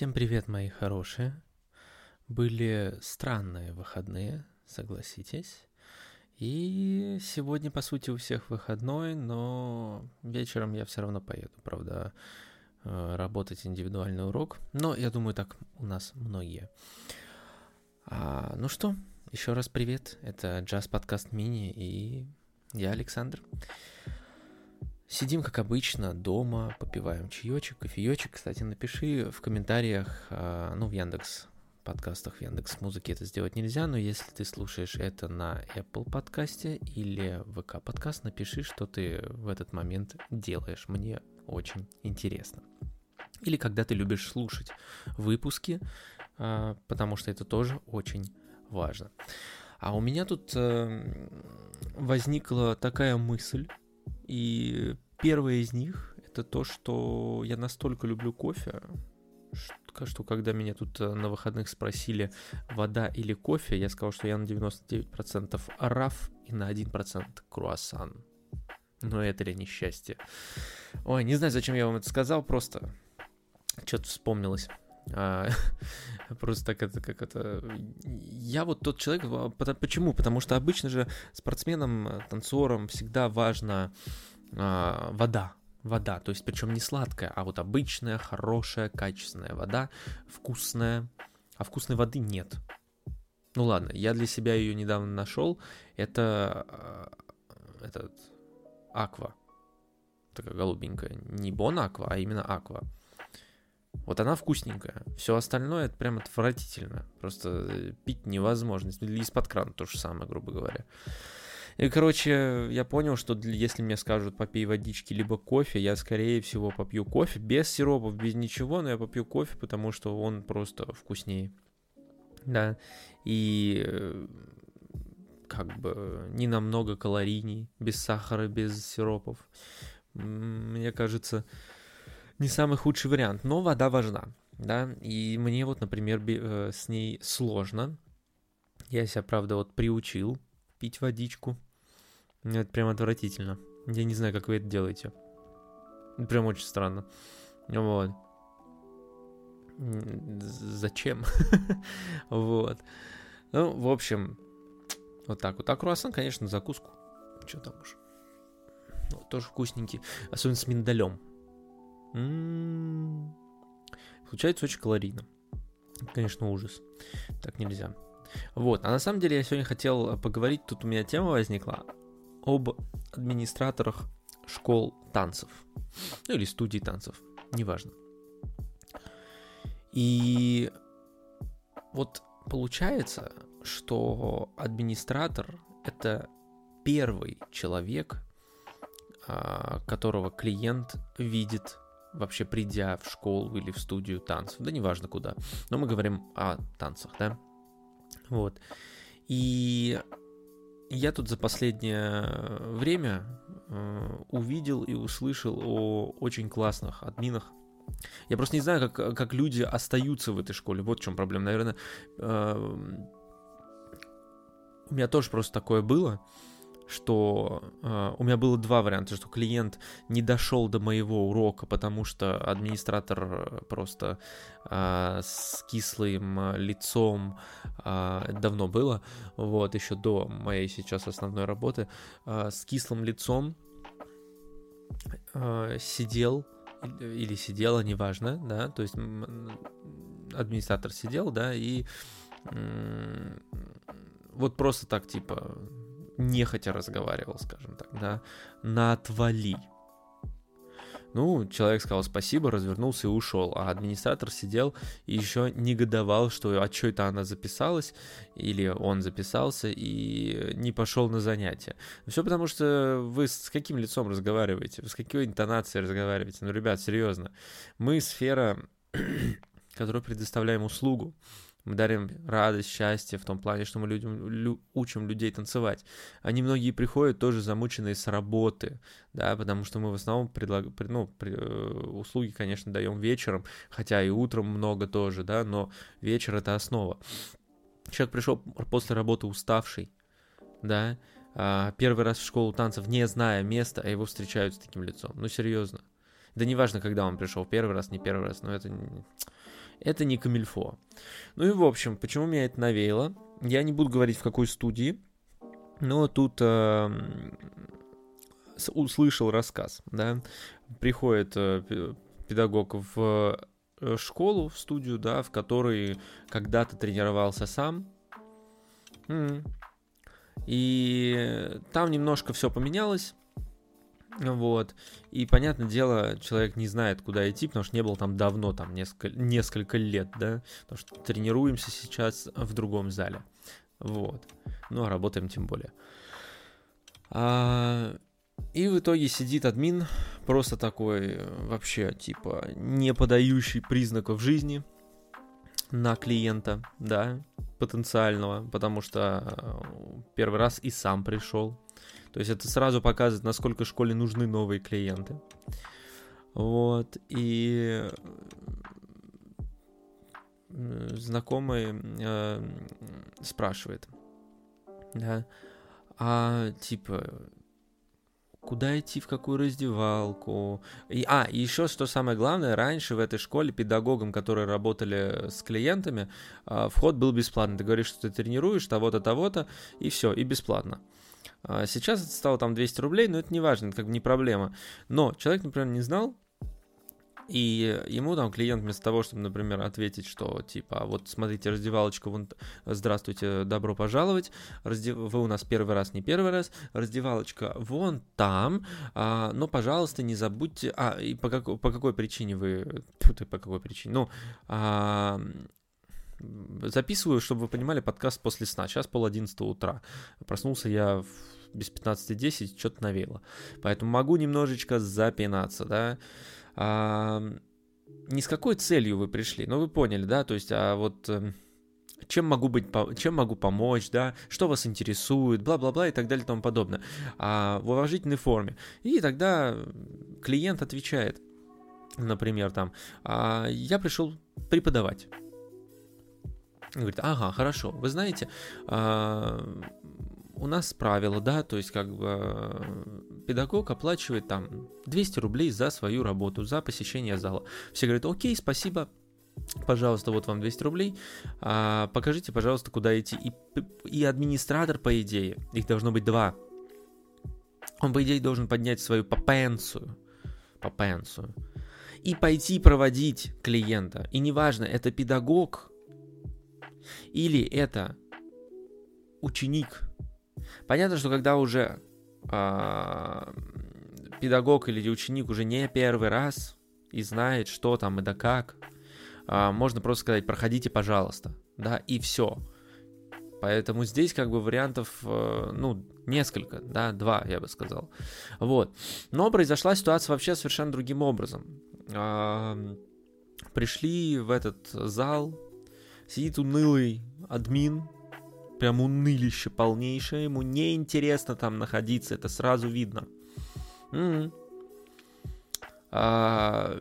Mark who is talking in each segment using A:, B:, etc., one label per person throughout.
A: Всем привет, мои хорошие. Были странные выходные, согласитесь. И сегодня, по сути, у всех выходной, но вечером я все равно поеду, правда, э, работать индивидуальный урок. Но я думаю, так у нас многие. А, ну что, еще раз привет. Это Джаз Подкаст Мини и я Александр. Сидим, как обычно, дома, попиваем чаечек, кофеечек. Кстати, напиши в комментариях, а, ну, в Яндекс подкастах, в Яндекс Музыке это сделать нельзя, но если ты слушаешь это на Apple подкасте или ВК подкаст, напиши, что ты в этот момент делаешь. Мне очень интересно. Или когда ты любишь слушать выпуски, а, потому что это тоже очень важно. А у меня тут э, возникла такая мысль, и первая из них это то, что я настолько люблю кофе, что, что когда меня тут э, на выходных спросили, вода или кофе, я сказал, что я на 99% раф и на 1% круассан. Но это ли несчастье? Ой, не знаю, зачем я вам это сказал, просто что-то вспомнилось. А, просто так это как это... Я вот тот человек... А, почему? Потому что обычно же спортсменам, э, танцорам всегда важна а, вода. Вода, то есть причем не сладкая, а вот обычная, хорошая, качественная вода, вкусная. А вкусной воды нет. Ну ладно, я для себя ее недавно нашел. Это этот аква. Такая голубенькая. Не бон аква, а именно аква. Вот она вкусненькая. Все остальное это прям отвратительно. Просто э, пить невозможно. Или из-под крана то же самое, грубо говоря. И, короче, я понял, что если мне скажут попей водички либо кофе, я, скорее всего, попью кофе без сиропов, без ничего, но я попью кофе, потому что он просто вкуснее. Да. И э, как бы не намного калорийней, без сахара, без сиропов. Мне кажется, не самый худший вариант, но вода важна, да, и мне вот, например, э, с ней сложно. Я себя, правда, вот приучил пить водичку. Это прям отвратительно. Я не знаю, как вы это делаете. Прям очень странно. Вот. Зачем? вот. Ну, в общем, вот так вот. А круассан, конечно, закуску. Что там уж. Ну, тоже вкусненький. Особенно с миндалем. Получается очень калорийно. Конечно, ужас. Так нельзя. Вот, а на самом деле я сегодня хотел поговорить, тут у меня тема возникла, об администраторах школ танцев. Ну или студий танцев, неважно. И вот получается, что администратор это первый человек, а, которого клиент видит вообще придя в школу или в студию танцев, да неважно куда, но мы говорим о танцах, да, вот. И я тут за последнее время э, увидел и услышал о очень классных админах. Я просто не знаю, как, как люди остаются в этой школе. Вот в чем проблема. Наверное, э, у меня тоже просто такое было что э, у меня было два варианта, что клиент не дошел до моего урока, потому что администратор э, просто э, с кислым лицом э, давно было, вот еще до моей сейчас основной работы, э, с кислым лицом э, сидел или сидела, неважно, да, то есть администратор сидел, да, и вот просто так, типа, нехотя разговаривал, скажем так, да, на отвали. Ну, человек сказал спасибо, развернулся и ушел, а администратор сидел и еще негодовал, что а что это она записалась, или он записался и не пошел на занятия. Все потому, что вы с каким лицом разговариваете, с какой интонацией разговариваете. Ну, ребят, серьезно, мы сфера, которую предоставляем услугу, мы дарим радость, счастье в том плане, что мы людям, лю, учим людей танцевать. Они многие приходят тоже замученные с работы, да, потому что мы в основном предлаг, ну, при, э, услуги, конечно, даем вечером, хотя и утром много тоже, да, но вечер это основа. Человек пришел после работы уставший, да, а, первый раз в школу танцев, не зная места, а его встречают с таким лицом. Ну, серьезно. Да неважно, когда он пришел, первый раз, не первый раз, но это, это не камильфо. Ну и в общем, почему меня это навеяло? Я не буду говорить, в какой студии, но тут э, услышал рассказ, да, приходит э, педагог в э, школу, в студию, да, в которой когда-то тренировался сам, и там немножко все поменялось, вот. И, понятное дело, человек не знает, куда идти, потому что не был там давно, там несколько, несколько лет, да, потому что тренируемся сейчас в другом зале. Вот. Ну, а работаем тем более. А, и в итоге сидит админ, просто такой вообще, типа, не подающий признаков жизни на клиента, да, потенциального, потому что первый раз и сам пришел. То есть это сразу показывает, насколько школе нужны новые клиенты. Вот, и знакомый э, спрашивает, да, а типа, куда идти, в какую раздевалку. И, а, и еще что самое главное, раньше в этой школе педагогам, которые работали с клиентами, а, вход был бесплатный. Ты говоришь, что ты тренируешь того-то, того-то, и все, и бесплатно. А сейчас это стало там 200 рублей, но это не важно, это как бы не проблема. Но человек, например, не знал, и ему там клиент вместо того, чтобы, например, ответить, что типа, вот смотрите, раздевалочка, вон, здравствуйте, добро пожаловать, раздев... вы у нас первый раз, не первый раз, раздевалочка вон там, а, но, пожалуйста, не забудьте, а, и по, как... по какой причине вы, ты по какой причине, ну, а, записываю, чтобы вы понимали, подкаст после сна, сейчас пол одиннадцатого утра, проснулся я в без 15.10, что-то навело, поэтому могу немножечко запинаться, да, а, не с какой целью вы пришли, но вы поняли, да, то есть, а вот эм, чем могу быть, чем могу помочь, да, что вас интересует, бла-бла-бла и так далее и тому подобное, а, в уважительной форме. И тогда клиент отвечает, например, там, а, я пришел преподавать. Говорит, ага, хорошо, вы знаете, а, у нас правило, да, то есть как бы э, педагог оплачивает там 200 рублей за свою работу, за посещение зала. Все говорят, окей, спасибо, пожалуйста, вот вам 200 рублей, а, покажите, пожалуйста, куда идти. И, и администратор, по идее, их должно быть два, он, по идее, должен поднять свою попенсию, попенсию, и пойти проводить клиента. И неважно, это педагог или это ученик, Понятно, что когда уже э, педагог или ученик уже не первый раз и знает, что там и да как, э, можно просто сказать, проходите, пожалуйста, да, и все. Поэтому здесь как бы вариантов, э, ну, несколько, да, два, я бы сказал. Вот. Но произошла ситуация вообще совершенно другим образом. Э, пришли в этот зал, сидит унылый админ, прям унылище полнейшее, ему неинтересно там находиться, это сразу видно. М-м. А,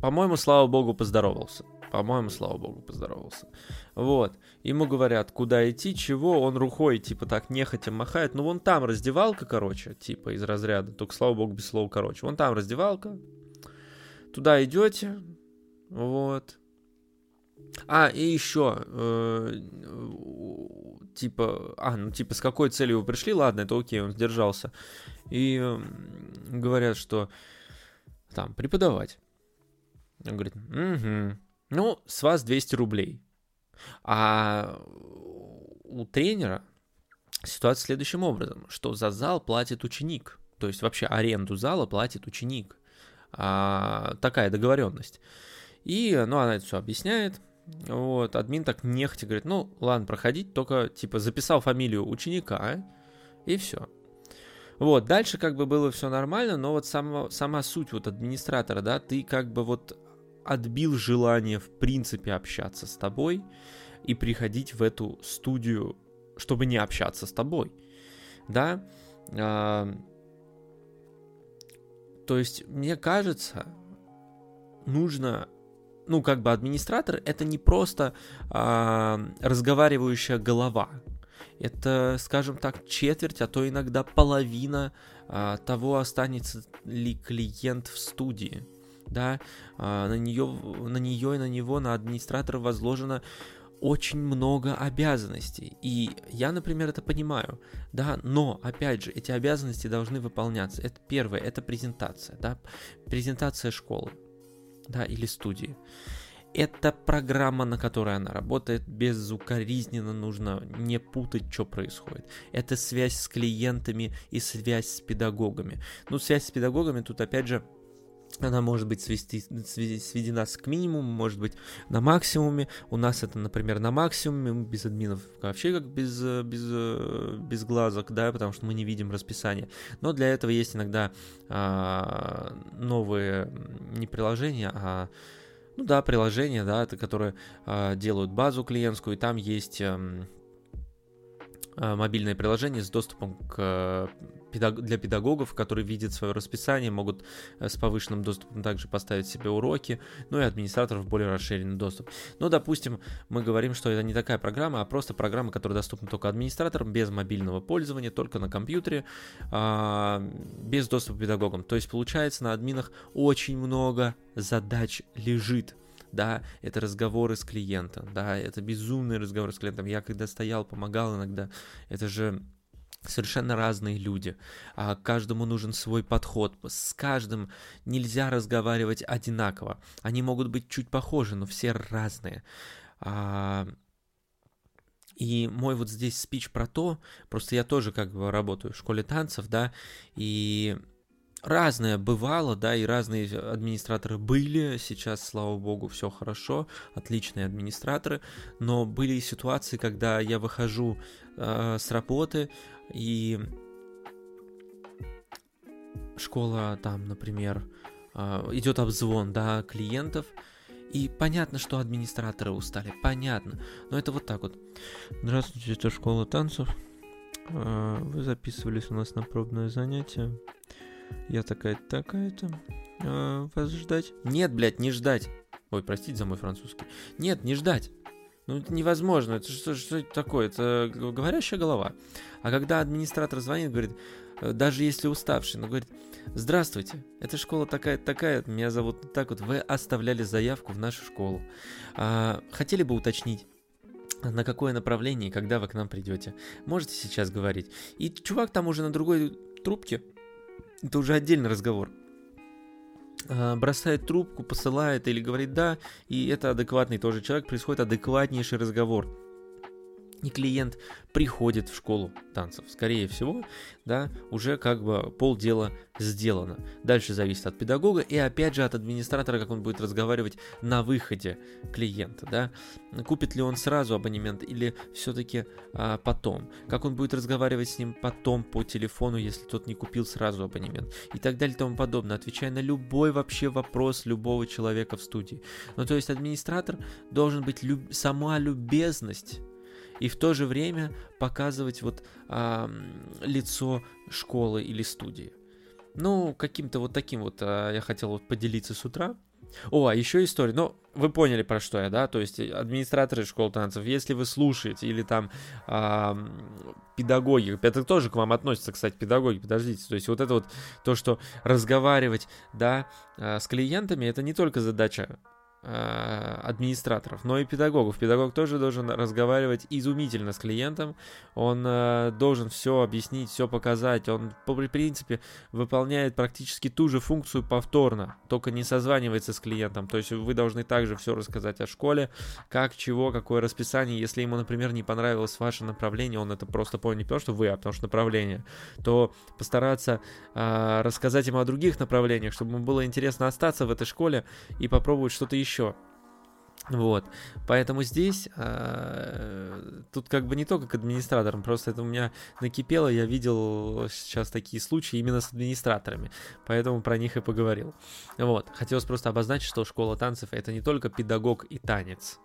A: по-моему, слава богу, поздоровался. По-моему, слава богу, поздоровался. Вот. Ему говорят, куда идти, чего. Он рукой, типа, так нехотя махает. Ну, вон там раздевалка, короче, типа, из разряда. Только, слава богу, без слова, короче. Вон там раздевалка. Туда идете. Вот. А, и еще, э, типа, а, ну, типа, с какой целью вы пришли, ладно, это окей, он сдержался. И э, говорят, что там, преподавать. Он говорит, угу, ну, с вас 200 рублей. А у тренера ситуация следующим образом, что за зал платит ученик. То есть вообще аренду зала платит ученик. А, такая договоренность. И, ну, она это все объясняет. Вот, админ так нехотя говорит, ну, ладно, проходить, только, типа, записал фамилию ученика, и все. Вот, дальше как бы было все нормально, но вот сама, сама суть вот администратора, да, ты как бы вот отбил желание в принципе общаться с тобой и приходить в эту студию, чтобы не общаться с тобой, да. А, то есть, мне кажется, нужно ну, как бы администратор это не просто э, разговаривающая голова. это, скажем так, четверть, а то иногда половина а, того, останется ли клиент в студии. Да, а, на нее, на нее и на него, на администратора возложено очень много обязанностей. И я, например, это понимаю, да, но, опять же, эти обязанности должны выполняться. Это первое, это презентация, да, презентация школы, да, или студии. Это программа, на которой она работает, безукоризненно нужно не путать, что происходит. Это связь с клиентами и связь с педагогами. Ну, связь с педагогами тут, опять же, она может быть свести, сведена к минимуму, может быть на максимуме. У нас это, например, на максимуме, без админов вообще как без, без, без глазок, да, потому что мы не видим расписание. Но для этого есть иногда а, новые не приложения, а ну да, приложения, да, это которые а, делают базу клиентскую, и там есть а, мобильное приложение с доступом к для педагогов, которые видят свое расписание, могут э, с повышенным доступом также поставить себе уроки, ну и администраторов более расширенный доступ. Но, допустим, мы говорим, что это не такая программа, а просто программа, которая доступна только администраторам, без мобильного пользования, только на компьютере, а, без доступа к педагогам. То есть, получается, на админах очень много задач лежит да, это разговоры с клиентом, да, это безумный разговор с клиентом. Я когда стоял, помогал иногда, это же совершенно разные люди. А каждому нужен свой подход. С каждым нельзя разговаривать одинаково. Они могут быть чуть похожи, но все разные. А... И мой вот здесь спич про то, просто я тоже как бы работаю в школе танцев, да, и разное бывало, да, и разные администраторы были. Сейчас, слава богу, все хорошо, отличные администраторы. Но были и ситуации, когда я выхожу э, с работы, и школа там, например, а, идет обзвон, да, клиентов, и понятно, что администраторы устали, понятно. Но это вот так вот. Здравствуйте, это школа танцев. А, вы записывались у нас на пробное занятие. Я такая-то, такая-то. А, вас ждать? Нет, блядь, не ждать. Ой, простите за мой французский. Нет, не ждать. Ну, это невозможно. Это что, что это такое? Это говорящая голова. А когда администратор звонит, говорит, э, даже если уставший, но говорит, здравствуйте, эта школа такая-такая, меня зовут так вот, вы оставляли заявку в нашу школу. А, хотели бы уточнить, на какое направление и когда вы к нам придете. Можете сейчас говорить. И чувак там уже на другой трубке, это уже отдельный разговор. А, бросает трубку, посылает или говорит «да», и это адекватный тоже человек, происходит адекватнейший разговор и клиент приходит в школу танцев. Скорее всего, да, уже как бы полдела сделано. Дальше зависит от педагога и опять же от администратора, как он будет разговаривать на выходе клиента, да. Купит ли он сразу абонемент или все-таки а, потом. Как он будет разговаривать с ним потом по телефону, если тот не купил сразу абонемент. И так далее и тому подобное. Отвечая на любой вообще вопрос любого человека в студии. Ну, то есть администратор должен быть люб... сама любезность и в то же время показывать вот а, лицо школы или студии. Ну, каким-то вот таким вот а, я хотел вот поделиться с утра. О, а еще история. Ну, вы поняли, про что я, да? То есть администраторы школ танцев, если вы слушаете, или там а, педагоги, это тоже к вам относится, кстати, педагоги, подождите. То есть вот это вот то, что разговаривать, да, а, с клиентами, это не только задача Э, администраторов, но и педагогов. Педагог тоже должен разговаривать изумительно с клиентом, он э, должен все объяснить, все показать, он по принципе выполняет практически ту же функцию повторно, только не созванивается с клиентом, то есть вы должны также все рассказать о школе, как, чего, какое расписание, если ему, например, не понравилось ваше направление, он это просто понял не потому, что вы, а потому что направление, то постараться э, рассказать ему о других направлениях, чтобы ему было интересно остаться в этой школе и попробовать что-то еще еще. Вот, поэтому здесь э, тут как бы не только к администраторам, просто это у меня накипело, я видел сейчас такие случаи именно с администраторами, поэтому про них и поговорил. Вот, хотелось просто обозначить, что школа танцев это не только педагог и танец,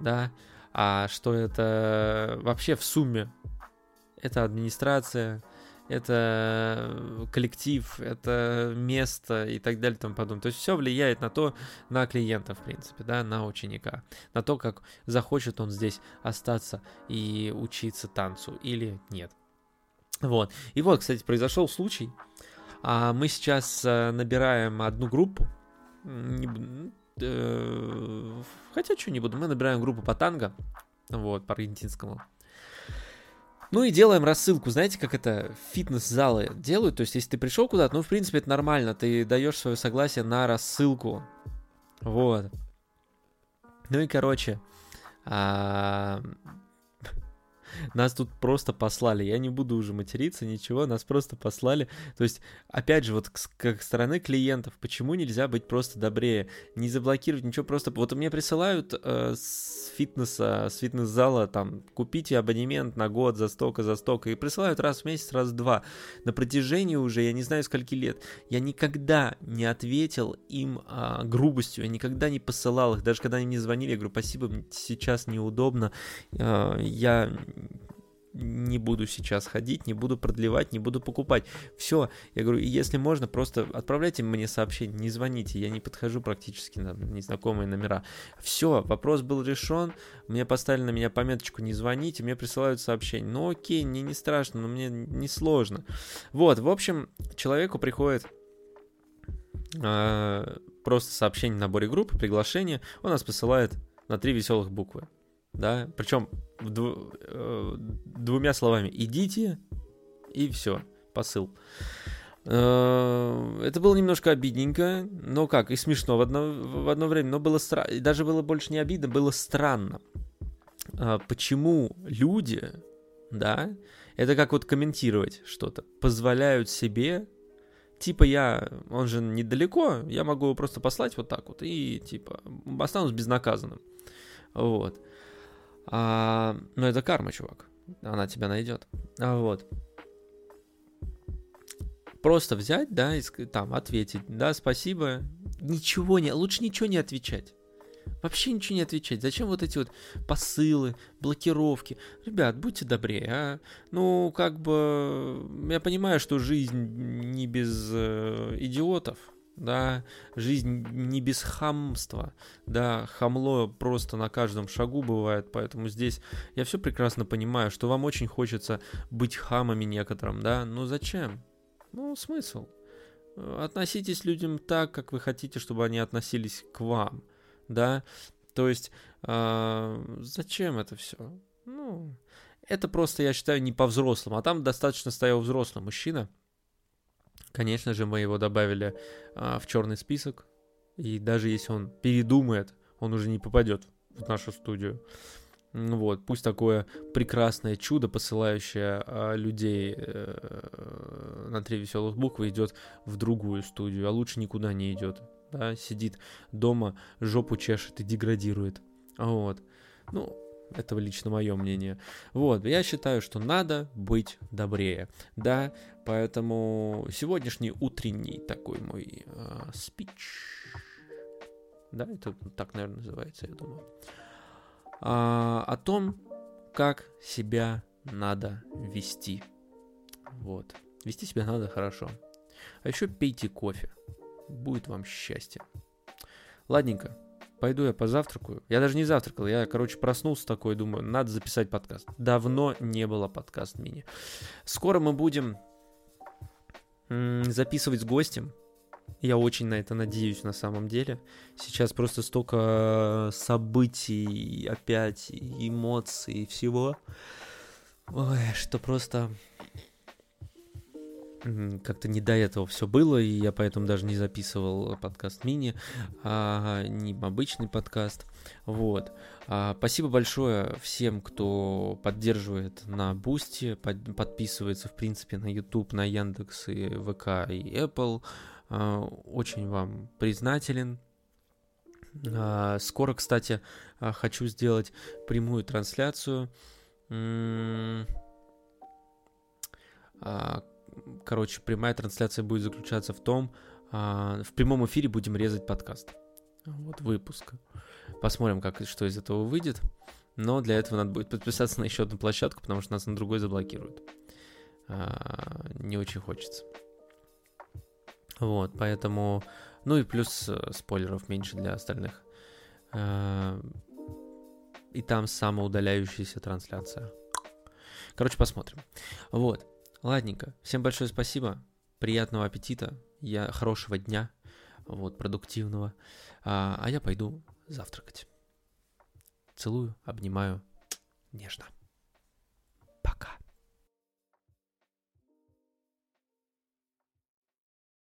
A: да, а что это вообще в сумме, это администрация, это коллектив, это место и так далее и тому подобное. То есть все влияет на то, на клиента, в принципе, да, на ученика, на то, как захочет он здесь остаться и учиться танцу или нет. Вот. И вот, кстати, произошел случай. А мы сейчас э, набираем одну группу. Э, хотя что не буду, мы набираем группу по танго, вот, по аргентинскому. Ну и делаем рассылку. Знаете, как это фитнес-залы делают? То есть, если ты пришел куда-то, ну, в принципе, это нормально. Ты даешь свое согласие на рассылку. Вот. Ну и, короче, а, нас тут просто послали. Я не буду уже материться, ничего, нас просто послали. То есть, опять же, вот как стороны клиентов, почему нельзя быть просто добрее? Не заблокировать ничего, просто... Вот мне присылают э, с фитнеса, с фитнес-зала, там, купите абонемент на год за столько, за столько, и присылают раз в месяц, раз в два. На протяжении уже, я не знаю, скольки лет, я никогда не ответил им э, грубостью, я никогда не посылал их, даже когда они мне звонили, я говорю, спасибо, сейчас неудобно, э, я не буду сейчас ходить, не буду продлевать, не буду покупать. Все, я говорю, если можно, просто отправляйте мне сообщение, не звоните, я не подхожу практически на незнакомые номера. Все, вопрос был решен, мне поставили на меня пометочку не звоните, мне присылают сообщение. Ну окей, мне не страшно, но мне не сложно. Вот, в общем, человеку приходит э, просто сообщение в наборе группы, приглашение, он нас посылает на три веселых буквы да, причем дву, э, двумя словами «идите» и все, посыл. Э, это было немножко обидненько, но как, и смешно в одно, в одно время, но было странно, даже было больше не обидно, было странно. Э, почему люди, да, это как вот комментировать что-то, позволяют себе типа я, он же недалеко, я могу его просто послать вот так вот и типа останусь безнаказанным. Вот. А, ну, это карма, чувак. Она тебя найдет. А вот. Просто взять, да, и там ответить, да, спасибо. Ничего не, лучше ничего не отвечать. Вообще ничего не отвечать. Зачем вот эти вот посылы, блокировки? Ребят, будьте добрее, а? Ну, как бы, я понимаю, что жизнь не без э, идиотов, да, жизнь не без хамства, да, хамло просто на каждом шагу бывает, поэтому здесь я все прекрасно понимаю, что вам очень хочется быть хамами некоторым, да, но зачем? Ну, смысл? Относитесь людям так, как вы хотите, чтобы они относились к вам, да, то есть э, зачем это все? Ну, это просто, я считаю, не по-взрослому, а там достаточно стоял взрослый мужчина, Конечно же, мы его добавили а, в черный список. И даже если он передумает, он уже не попадет в нашу студию. Вот, пусть такое прекрасное чудо, посылающее а, людей э, на три веселых буквы, идет в другую студию, а лучше никуда не идет. Да, сидит дома, жопу чешет и деградирует. Вот. Ну, это лично мое мнение. Вот, я считаю, что надо быть добрее. Да, поэтому сегодняшний утренний такой мой э, спич. Да, это так, наверное, называется, я думаю. А, о том, как себя надо вести. Вот. Вести себя надо хорошо. А еще пейте кофе. Будет вам счастье. Ладненько, пойду я позавтракаю. Я даже не завтракал, я, короче, проснулся такой, думаю, надо записать подкаст. Давно не было подкаст мини. Скоро мы будем записывать с гостем. Я очень на это надеюсь на самом деле. Сейчас просто столько событий, опять эмоций и всего, что просто как-то не до этого все было, и я поэтому даже не записывал подкаст мини, а не обычный подкаст. Вот. А, спасибо большое всем, кто поддерживает на Boosty, под, подписывается, в принципе, на YouTube, на Яндекс и ВК и Apple. А, очень вам признателен. А, скоро, кстати, а, хочу сделать прямую трансляцию. М- а, короче, прямая трансляция будет заключаться в том, а, в прямом эфире будем резать подкаст. Вот выпуск. Посмотрим, как что из этого выйдет. Но для этого надо будет подписаться на еще одну площадку, потому что нас на другой заблокируют. а, не очень хочется. Вот, поэтому... Ну и плюс э, спойлеров меньше для остальных. А, и там самоудаляющаяся трансляция. Короче, посмотрим. Вот. Ладненько. Всем большое спасибо. Приятного аппетита. Я хорошего дня. Вот, продуктивного. А, а я пойду завтракать. Целую, обнимаю. Нежно.